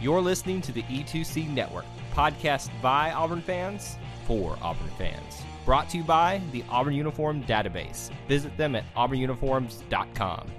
You're listening to the E2C Network, podcast by Auburn fans for Auburn fans. Brought to you by the Auburn Uniform Database. Visit them at auburnuniforms.com.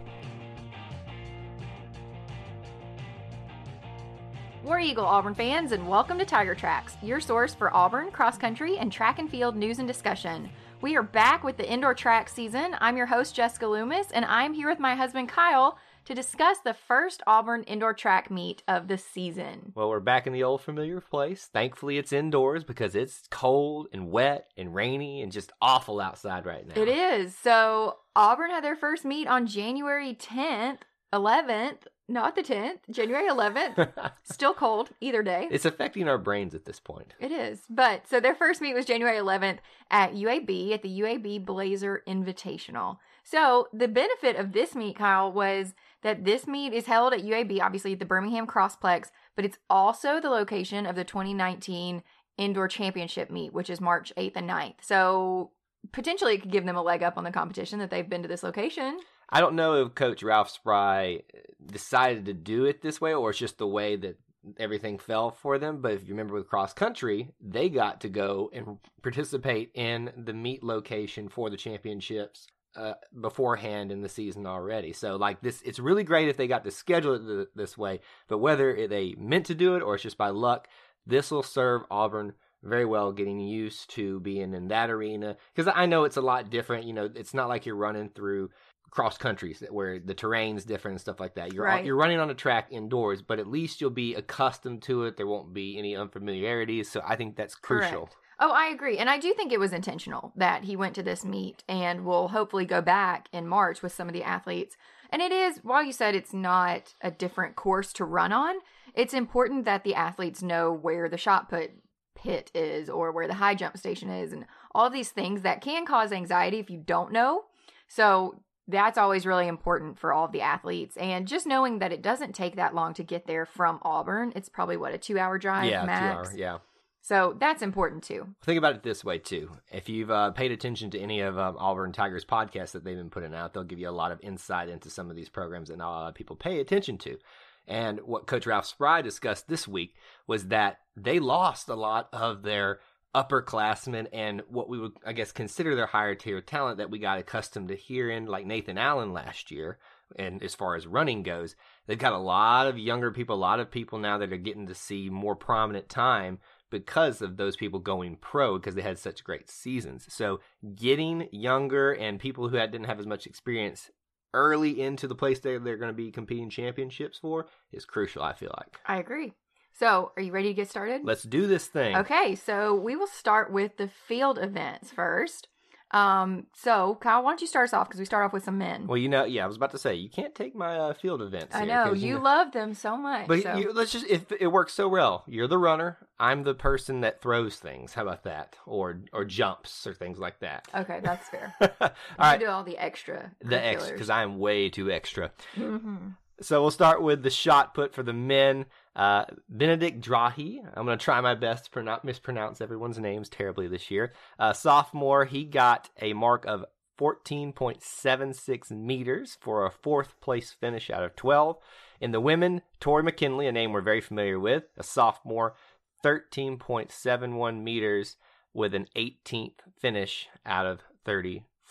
War Eagle Auburn fans, and welcome to Tiger Tracks, your source for Auburn, cross country, and track and field news and discussion. We are back with the indoor track season. I'm your host, Jessica Loomis, and I'm here with my husband, Kyle, to discuss the first Auburn indoor track meet of the season. Well, we're back in the old familiar place. Thankfully, it's indoors because it's cold and wet and rainy and just awful outside right now. It is. So, Auburn had their first meet on January 10th, 11th, not the 10th, January 11th. Still cold either day. It's affecting our brains at this point. It is. But so their first meet was January 11th at UAB at the UAB Blazer Invitational. So the benefit of this meet, Kyle, was that this meet is held at UAB, obviously at the Birmingham Crossplex, but it's also the location of the 2019 Indoor Championship meet, which is March 8th and 9th. So potentially it could give them a leg up on the competition that they've been to this location. I don't know if Coach Ralph Spry decided to do it this way or it's just the way that everything fell for them. But if you remember with cross country, they got to go and participate in the meet location for the championships uh, beforehand in the season already. So like this, it's really great if they got to schedule it th- this way. But whether they meant to do it or it's just by luck, this will serve Auburn very well getting used to being in that arena because I know it's a lot different. You know, it's not like you're running through cross countries where the terrain's different and stuff like that. You're Right. you're running on a track indoors, but at least you'll be accustomed to it. There won't be any unfamiliarities. So I think that's crucial. Correct. Oh, I agree. And I do think it was intentional that he went to this meet and will hopefully go back in March with some of the athletes. And it is, while you said it's not a different course to run on, it's important that the athletes know where the shot put pit is or where the high jump station is and all these things that can cause anxiety if you don't know. So that's always really important for all of the athletes. And just knowing that it doesn't take that long to get there from Auburn, it's probably what, a two hour drive yeah, max? two hour. Yeah. So that's important too. Think about it this way too. If you've uh, paid attention to any of um, Auburn Tigers podcasts that they've been putting out, they'll give you a lot of insight into some of these programs that not a lot of people pay attention to. And what Coach Ralph Spry discussed this week was that they lost a lot of their upperclassmen and what we would, I guess, consider their higher tier talent that we got accustomed to hearing, like Nathan Allen last year. And as far as running goes, they've got a lot of younger people, a lot of people now that are getting to see more prominent time because of those people going pro because they had such great seasons. So getting younger and people who had, didn't have as much experience early into the place they're, they're going to be competing championships for is crucial, I feel like. I agree. So, are you ready to get started? Let's do this thing. Okay, so we will start with the field events first. Um, so Kyle, why don't you start us off because we start off with some men. Well, you know, yeah, I was about to say you can't take my uh, field events. I here, know 'cause, you know- love them so much. But so. you, let's just if it works so well. You're the runner. I'm the person that throws things. How about that? Or or jumps or things like that. okay, that's fair. all You right, do all the extra. the extra because I'm way too extra. hmm So we'll start with the shot put for the men. Uh, Benedict Drahi. I'm going to try my best to pronounce, mispronounce everyone's names terribly this year. Uh, sophomore, he got a mark of 14.76 meters for a fourth place finish out of 12. In the women, Tori McKinley, a name we're very familiar with, a sophomore, 13.71 meters with an 18th finish out of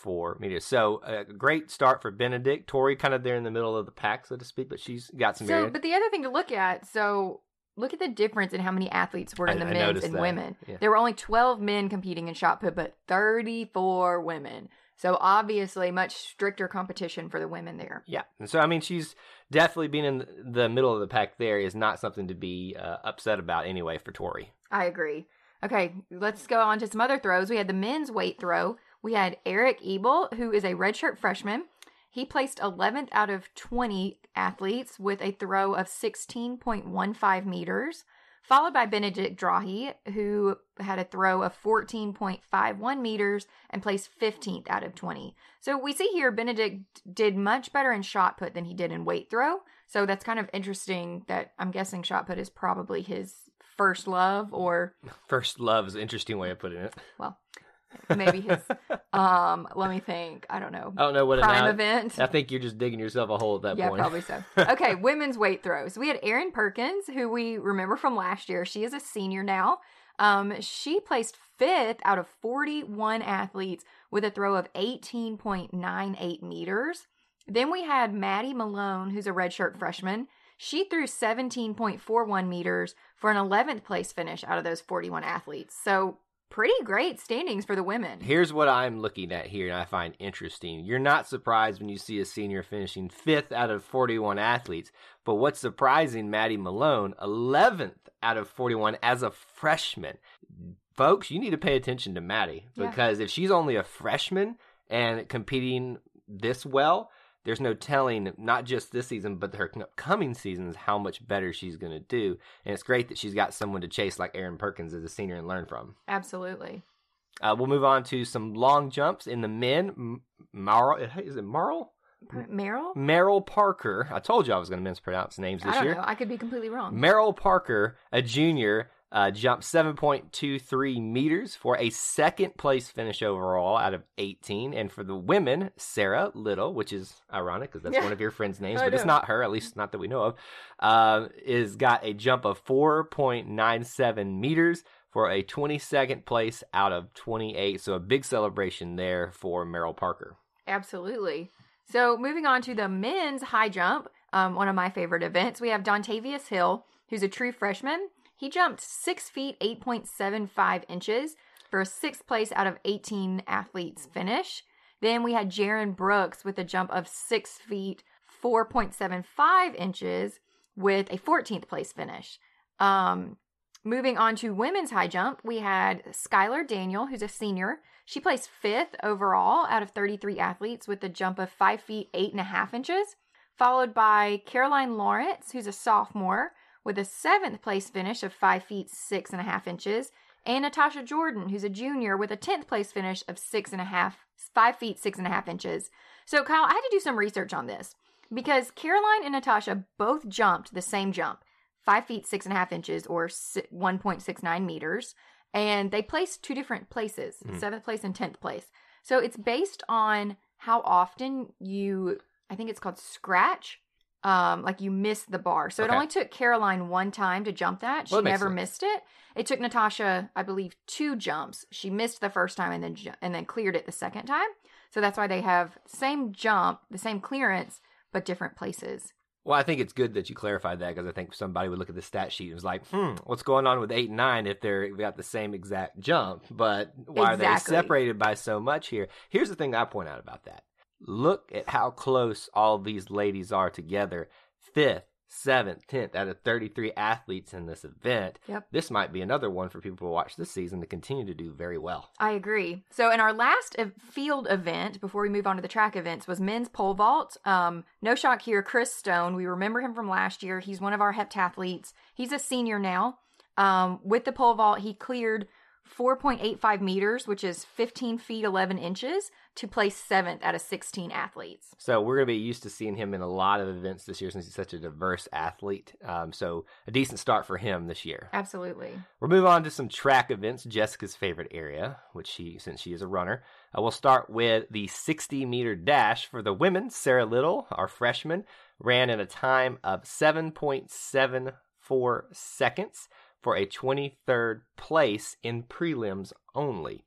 34 media. So a great start for Benedict. Tori kind of there in the middle of the pack, so to speak, but she's got some So, area. but the other thing to look at, so look at the difference in how many athletes were in the I men's noticed and that, women. yeah. There were only 12 men competing in shot put, but 34 women. So obviously, much stricter competition for the women there. Yeah, and so I mean, she's definitely being in the middle of the pack. There is not something to be uh, upset about anyway for Tori. I agree. Okay, let's go on to some other throws. We had the men's weight throw. We had Eric Ebel, who is a redshirt freshman. He placed 11th out of 20 athletes with a throw of 16.15 meters, followed by Benedict Drahi, who had a throw of 14.51 meters and placed 15th out of 20. So we see here Benedict did much better in shot put than he did in weight throw. So that's kind of interesting that I'm guessing shot put is probably his first love or First love is an interesting way of putting it. well maybe his um let me think i don't know. I don't know what prime now- event. I think you're just digging yourself a hole at that yeah point. probably so. Okay women's weight throws. We had erin perkins who we remember from last year. She is a senior now. Um she placed fifth out of 41 athletes with a throw of 18.98 meters. Then we had maddie malone who's a redshirt freshman. She threw 17.41 meters for an 11th place finish out of those 41 athletes. So pretty great standings for the women Here's what I'm looking at here and I find interesting. You're not surprised when you see a senior finishing fifth out of 41 athletes, but what's surprising, Maddie Malone, 11th out of 41 as a freshman. Folks, you need to pay attention to Maddie Yeah. because if she's only a freshman and competing this well, there's no telling, not just this season, but her upcoming seasons, how much better she's going to do. And it's great that she's got someone to chase like Erin Perkins as a senior and learn from. absolutely Uh, we'll move on to some long jumps in the men. Marl, is it Marl? meryl Merrill Parker. I told you I was going to mispronounce names I this don't year. know. I could be completely wrong. Merrill Parker, a junior, uh, jumped 7.23 meters for a second place finish overall out of 18. And for the women, Sarah Little, which is ironic because that's Yeah. one of your friends' names, I but it's not her, at least not that we know of, uh, is got a jump of 4.97 meters for a 22nd place out of 28. So a big celebration there for Merrill Parker. Absolutely. So moving on to the men's high jump, um, one of my favorite events, we have Dontavius Hill, who's a true freshman. He jumped six feet eight point seven five inches for a sixth place out of eighteen athletes finish. Then we had Jaron Brooks with a jump of six feet four point seven five inches with a fourteenth place finish. Um, moving on to women's high jump, we had Skylar Daniel, who's a senior. She placed fifth overall out of 33 athletes with a jump of 5 feet 8 and a half inches, followed by Caroline Lawrence, who's a sophomore, with a seventh place finish of 5 feet 6 and a half inches, and Natasha Jordan, who's a junior, with a 10th place finish of 6 and a half, 5 feet 6 and a half inches. So, Kyle, I had to do some research on this because Caroline and Natasha both jumped the same jump, 5 feet 6 and a half inches or 1.69 meters and they placed two different places Mhm. seventh place and 10th place so it's based on how often you i think it's called scratch um like you miss the bar so Okay. it only took caroline one time to jump that she Well, that never missed it it took natasha i believe two jumps she missed the first time and then ju- and then cleared it the second time so that's why they have same jump the same clearance but different places Well, I think it's good that you clarified that because I think somebody would look at the stat sheet and was like, hmm, what's going on with eight and nine if they're got the same exact jump? But why are they separated by so much here? Here's the thing I point out about that. Look at how close all these ladies are together. Fifth, seventh, tenth out of 33 athletes in this event. Yep. This might be another one for people to watch this season to continue to do very well. I agree. So, in our last field event, before we move on to the track events, was men's pole vault. Um, no shock here, Chris Stone. We remember him from last year. He's one of our heptathletes. He's a senior now. Um, with the pole vault, he cleared 4.85 meters, which is 15 feet 11 inches, to place seventh out of 16 athletes. So we're going to be used to seeing him in a lot of events this year since he's such a diverse athlete. Um, so a decent start for him this year. Absolutely. We'll move on to some track events, Jessica's favorite area, which she, since she is a runner. Uh, we'll start with the 60 meter dash for the women. Sarah Little, our freshman, ran in a time of 7.74 seconds for a 23rd place in prelims only.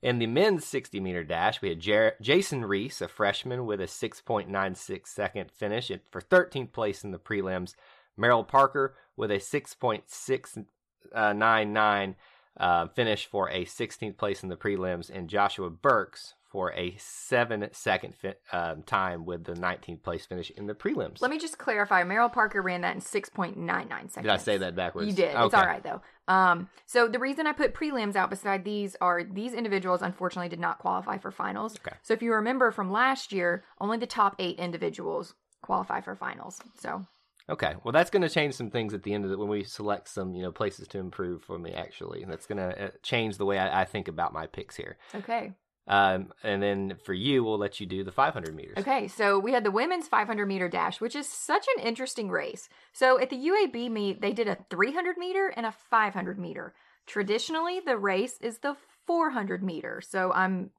In the men's 60 meter dash, we had Jer- Jason Reese, a freshman, with a 6.96 second finish for 13th place in the prelims. Merrill Parker with a 6.699 uh, finish for a 16th place in the prelims, and Joshua Burks for a seven second fi- um, time with the 19th place finish in the prelims. Let me just clarify. Meryl Parker ran that in 6.99 seconds. Did I say that backwards? You did. It's all right though. Um, so the reason I put prelims out beside these are these individuals unfortunately did not qualify for finals. Okay. So if you remember from last year, only the top eight individuals qualify for finals. So Okay, well, that's going to change some things at the end of it when we select some, you know, places to improve for me. Actually, And that's going to uh, change the way I, I think about my picks here. okay. Um, and then for you, we'll let you do the 500 meters. Okay, so we had the women's 500 meter dash, which is such an interesting race. So at the UAB meet, they did a 300 meter and a 500 meter. Traditionally, the race is the 400 meter. So I'm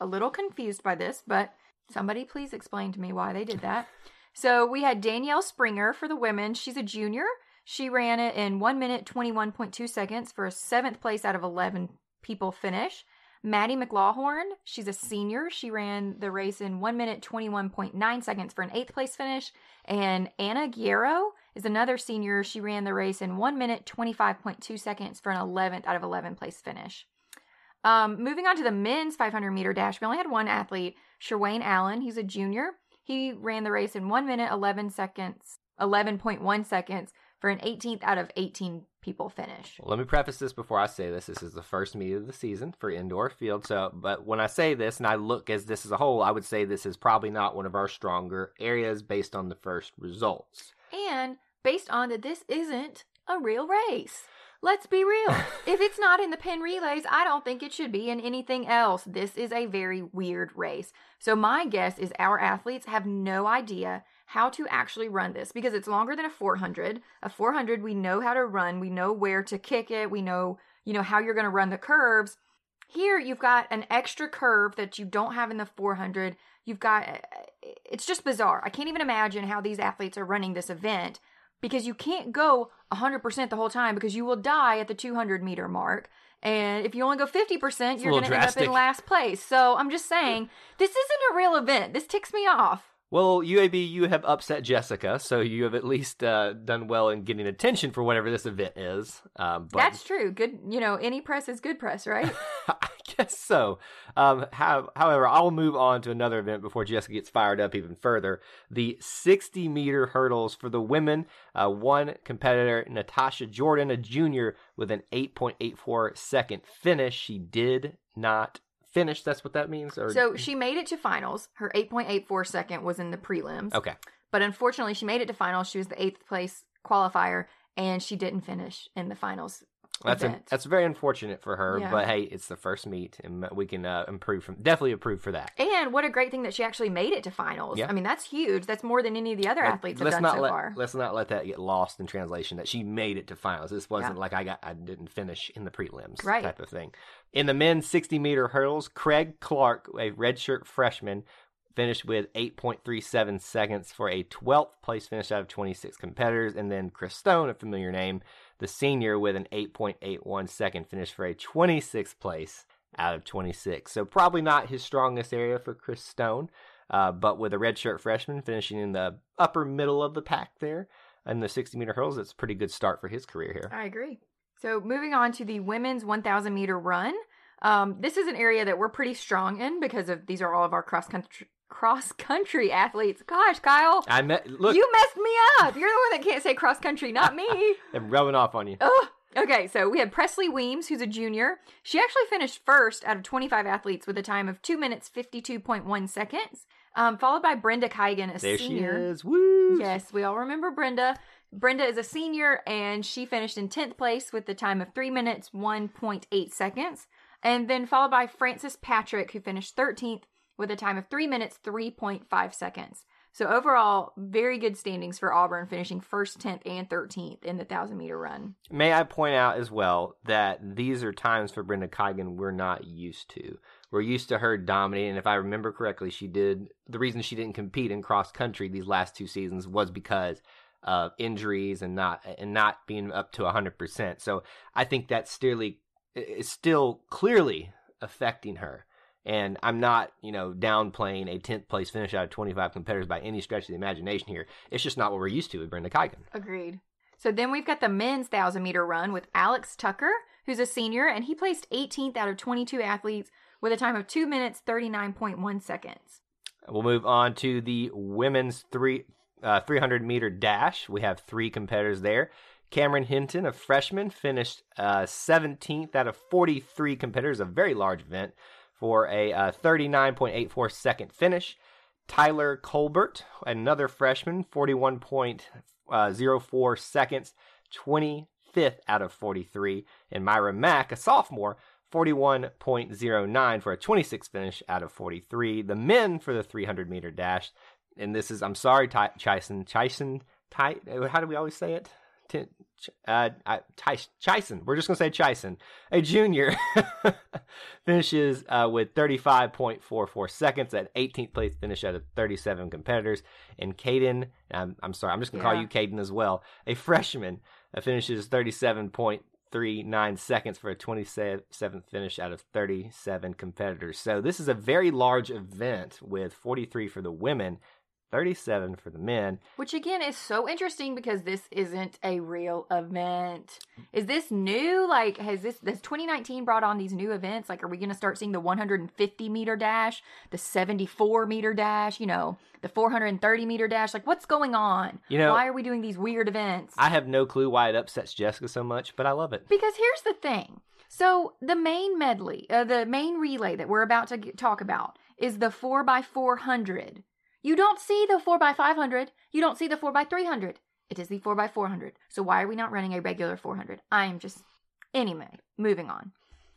a little confused by this, but somebody please explain to me why they did that. so we had Danielle Springer for the women. She's a junior. She ran it in 1 minute 21.2 seconds for a seventh place out of 11 people finish. Maddie McLaughlin, she's a senior. She ran the race in 1 minute 21.9 seconds for an eighth place finish. And Anna Guerrero is another senior. She ran the race in 1 minute 25.2 seconds for an 11th out of 11 place finish. Um, moving on to the men's 500 meter dash, we only had one athlete, Sherwayne Allen. He's a junior. He ran the race in 1 minute 11 seconds, 11.1 seconds for an 18th out of 18 people finish. Well, let me preface this before I say this. This is the first meet of the season for indoor field. So, but when I say this and I look as this as a whole, I would say this is probably not one of our stronger areas based on the first results. And based on that, this isn't a real race. Let's be real. if it's not in the Penn relays, I don't think it should be in anything else. This is a very weird race. So, my guess is our athletes have no idea how to actually run this because it's longer than a 400. A 400, we know how to run, we know where to kick it, we know, you know, how you're going to run the curves. Here, you've got an extra curve that you don't have in the 400. You've got, eh, eh, it's just bizarre. I can't even imagine how these athletes are running this event because you can't go 100% the whole time because you will die at the 200 meter mark. And if you only go 50%, you're going to end up in last place. So I'm just saying, this isn't a real event. This ticks me off. Well, UAB, you have upset Jessica, so you have at least uh, done well in getting attention for whatever this event is. Um, but That's true. Good, you know, any press is good press, right? I guess so. Um, how, however, I'll move on to another event before Jessica gets fired up even further. The 60 meter hurdles for the women. Uh, one competitor, Natasha Jordan, a junior, with an 8.84 second finish. She did not finish. That's what that means? Or so she made it to finals. Her 8.84 second was in the prelims. Okay. But unfortunately, she made it to finals. She was the eighth place qualifier, and she didn't finish in the finals. That's a, that's very unfortunate for her, Yeah. but hey, it's the first meet, and we can uh, improve from definitely improve for that. And what a great thing that she actually made it to finals. Yeah. I mean, that's huge. That's more than any of the other athletes have done not so let far. let's not let that get lost in translation. That she made it to finals. This wasn't Yeah. like I got I didn't finish in the prelims Right. type of thing. In the men's 60 meter hurdles, Craig Clark, a redshirt freshman, finished with 8.37 seconds for a 12th place finish out of 26 competitors, and then Chris Stone, a familiar name, the senior, with an 8.81 second finish for a 26th place out of 26. So probably not his strongest area for Chris Stone. Uh, but with a redshirt freshman finishing in the upper middle of the pack there in the 60 meter hurdles, it's a pretty good start for his career here. I agree. So moving on to the women's 1,000 meter run. Um, this is an area that we're pretty strong in because of these are all of our cross country cross country athletes. Gosh, Kyle, I met look, you messed me up. You're the one that can't say cross country, not me. I'm rubbing off on you. Oh, okay. So we had Presley Weems, who's a junior. She actually finished first out of 25 athletes with a time of two minutes 52.1 seconds. Um, followed by Brenda Kigan, a There senior. she is. Woo! Yes, we all remember Brenda. Brenda is a senior and she finished in 10th place with the time of 3 minutes 1.8 seconds. And then followed by Frances Patrick, who finished 13th with a time of 3 minutes 3.5 seconds. So overall, very good standings for Auburn, finishing first, 10th, and 13th in the 1,000 meter run. May I point out as well that these are times for Brenda Kigan we're not used to. We're used to her dominating. If I remember correctly, she did. The reason she didn't compete in cross country these last two seasons was because of injuries and not and not being up to hundred percent. So I think that's still is still clearly affecting her. And I'm not, you know, downplaying a 10th place finish out of 25 competitors by any stretch of the imagination here. It's just not what we're used to with Brenda Kigan. Agreed. So then we've got the men's 1,000 meter run with Alex Tucker, who's a senior, and he placed 18th out of 22 athletes with a time of 2 minutes 39.1 seconds. We'll move on to the women's three uh, 300 meter dash. We have three competitors there. Cameron Hinton, a freshman, finished uh, 17th out of 43 competitors, a very large event, for a uh, 39.84 second finish. Tyler Colbert, another freshman, 41.04 uh, seconds, 25th out of 43. And Myra Mack, a sophomore, 41.09 for a 26th finish out of 43. The men for the 300 meter dash, and this is, I'm sorry, Ty- Chyson, Chyson, Ty, how do we always say it? Uh, Chyson. We're just going to say Chyson. A junior finishes uh, with 35.44 seconds at 18th place finish out of 37 competitors. And Caden, I'm, I'm sorry, I'm just going to yeah. call you Caden as well. A freshman uh, finishes 37.39 seconds for a 27th finish out of 37 competitors. So this is a very large event with 43 for the women 37 for the men. Which again is so interesting because this isn't a real event. Is this new? Like, has this, has 2019 brought on these new events? Like, are we going to start seeing the 150 meter dash, the 74 meter dash, you know, the 430 meter dash? Like, what's going on? You know, why are we doing these weird events? I have no clue why it upsets Jessica so much, but I love it. Because here's the thing. So, the main medley, uh, the main relay that we're about to get, talk about is the 4x400 you don't see the 4x500. You don't see the 4x300. It is the 4x400. So why are we not running a regular 400? I am just. Anyway, moving on.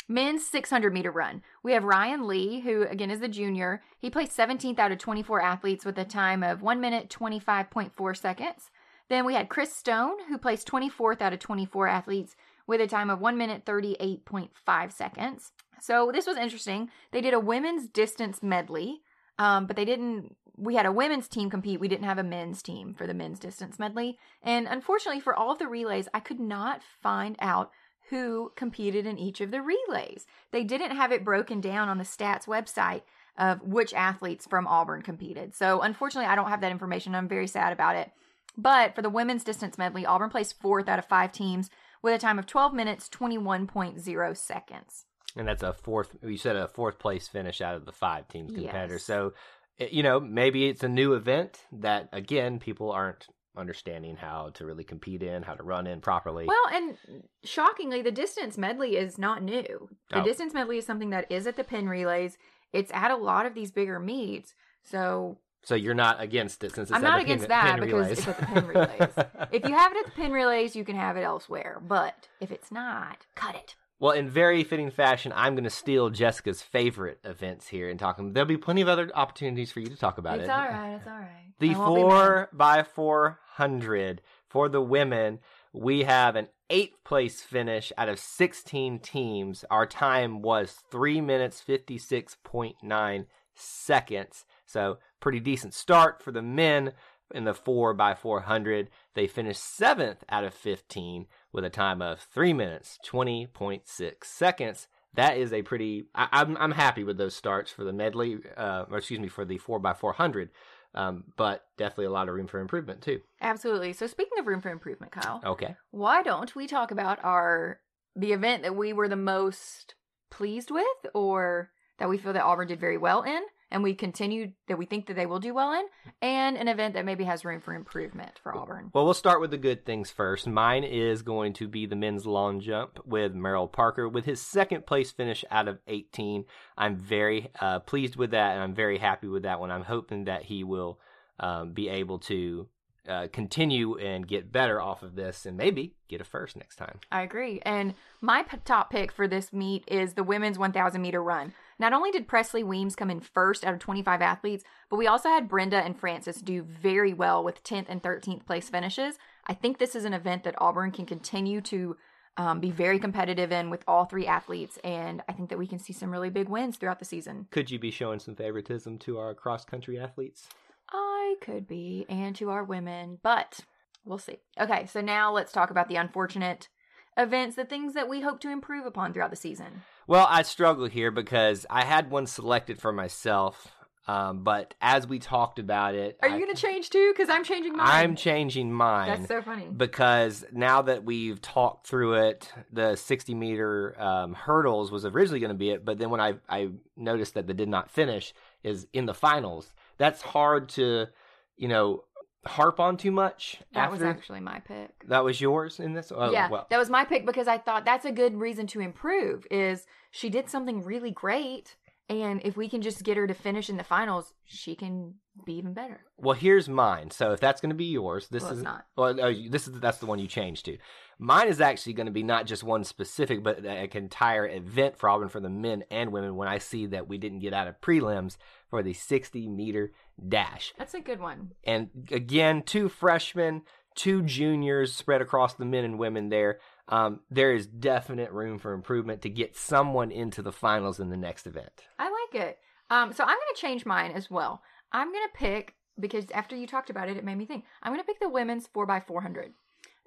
Men's 600 meter run. We have Ryan Lee, who again is the junior. He placed 17th out of 24 athletes with a time of 1 minute 25.4 seconds. Then we had Chris Stone, who placed 24th out of 24 athletes with a time of 1 minute 38.5 seconds. So this was interesting. They did a women's distance medley, um, but they didn't we had a women's team compete. We didn't have a men's team for the men's distance medley. And unfortunately, for all of the relays, I could not find out who competed in each of the relays. They didn't have it broken down on the stats website of which athletes from Auburn competed. So unfortunately, I don't have that information. I'm very sad about it. But for the women's distance medley, Auburn placed fourth out of five teams with a time of 12 minutes, 21.0 seconds. And that's a fourth, you said a fourth place finish out of the five teams competitors. Yes. So Eh, you know, maybe it's a new event that again people aren't understanding how to really compete in, how to run in properly. Well, and shockingly, the distance medley is not new. The oh. distance medley is something that is at the Penn relays. It's at a lot of these bigger meets. So so you're not against it since it's I'm not against that because relays. it's at the Penn relays. if you have it at the Penn relays, you can have it elsewhere. But if it's not, cut it. Well, in very fitting fashion, I'm going to steal Jessica's favorite events here and talk. Them. There'll be plenty of other opportunities for you to talk about it's it. It's all right. It's all right. The four by four hundred for the women. We have an eighth place finish out of 16 teams. Our time was three minutes 56.9 seconds. So pretty decent start for the men in the 4 by 400 They finished seventh out of 15 with a time of 3 minutes 20.6 seconds. That is a pretty. I, am I'm, I'm happy with those starts for the medley, uh, or excuse me, for the 4 by 400 um, but definitely a lot of room for improvement too. Absolutely. So speaking of room for improvement, Kyle. Okay. Why don't we talk about our the event that we were the most pleased with, or that we feel that Auburn did very well in? And we continue that we think that they will do well in, and an event that maybe has room for improvement for Auburn. Well, we'll start with the good things first. Mine is going to be the men's long jump with Merrill Parker with his second place finish out of 18. I'm very uh, pleased with that, and I'm very happy with that one. I'm hoping that he will um, be able to uh, continue and get better off of this and maybe get a first next time. I agree. And my p- top pick for this meet is the women's 1,000 meter run. Not only did Presley Weems come in first out of 25 athletes, but we also had Brenda and Francis do very well with 10th and 13th place finishes. I think this is an event that Auburn can continue to um, be very competitive in with all three athletes, and I think that we can see some really big wins throughout the season. Could you be showing some favoritism to our cross country athletes? I could be, and to our women, but we'll see. Okay, so now let's talk about the unfortunate events, the things that we hope to improve upon throughout the season. Well, I struggle here because I had one selected for myself Um, but as we talked about it, Are I- you going to change too? Because I'm changing mine. I'm changing mine. That's so funny. because now that we've talked through it, the 60 meter um, hurdles was originally going to be it, but then when I I noticed that the did not finish is in the finals. That's hard to, you know, harp on too much. that was actually my pick. that was yours in this. Oh, yeah, well, that was my pick because I thought that's a good reason to improve. Is she did something really great, and if we can just get her to finish in the finals, she can be even better. well, here's mine. So if that's going to be yours, this Well, is not. Well, no, this is that's the one you changed to. Mine is actually going to be not just one specific, but an entire event for Auburn for the men and women. When I see that we didn't get out of prelims for the 60 meter dash, That's a good one. and again, two freshmen, two juniors spread across the men and women there. Um, there is definite room for improvement to get someone into the finals in the next event. I like it. Um, so I'm going to change mine as well. I'm going to pick because after you talked about it, it made me think. I'm going to pick the women's 4x400.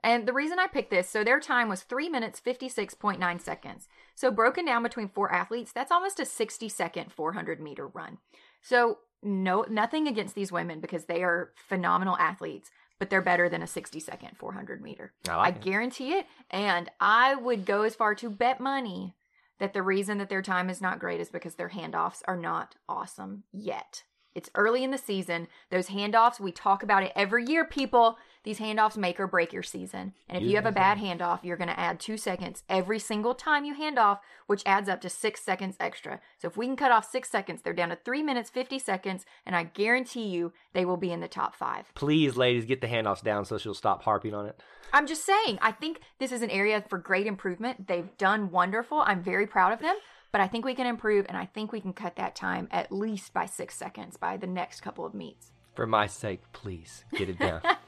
And the reason I picked this, so their time was 3 minutes 56.9 seconds. So broken down between four athletes, that's almost a 60 second 400 meter run. So no nothing against these women because they are phenomenal athletes, but they're better than a 60 second 400 meter. I I like it. guarantee it. And I would go as far to bet money that the reason that their time is not great is because their handoffs are not awesome yet. It's early in the season. Those handoffs, we talk about it every year, people. These handoffs make or break your season. And if you, You have a bad handoff, you're going to add two seconds every single time you hand off, which adds up to six seconds extra. So if we can cut off six seconds, they're down to three minutes, 50 seconds, and I guarantee you they will be in the top five. Please, ladies, get the handoffs down so she'll stop harping on it. I'm just saying, I think this is an area for great improvement. They've done wonderful. I'm very proud of them, but I think we can improve and I think we can cut that time at least by six seconds by the next couple of meets. For my sake, please get it down.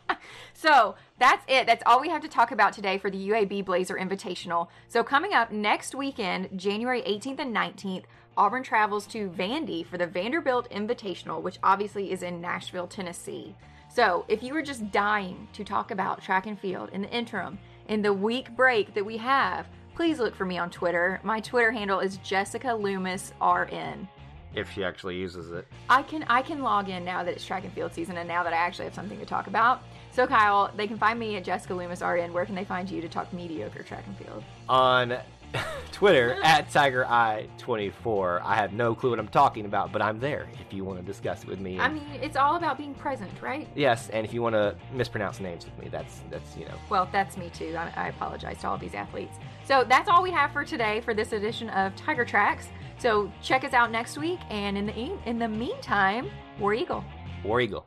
So that's it. That's all we have to talk about today for the UAB Blazer Invitational. So coming up next weekend, January 18th and 19th, Auburn travels to Vandy for the Vanderbilt Invitational, which obviously is in Nashville, Tennessee. So if you were just dying to talk about track and field in the interim, in the week break that we have, please look for me on Twitter. My Twitter handle is Jessica Loomis RN. if she actually uses it. I can I can log in now that it's track and field season and now that I actually have something to talk about. So Kyle, they can find me at Jessica Loomis RN. Where can they find you to talk mediocre track and field? on Twitter at TigerEye24. I have no clue what I'm talking about, but I'm there if you want to discuss it with me. I mean, it's all about being present, right? yes, and if you want to mispronounce names with me, that's that's you know. Well, that's me too. I, I apologize to all these athletes. So that's all we have for today for this edition of Tiger Tracks. So check us out next week, and in the in the meantime, War Eagle. War Eagle.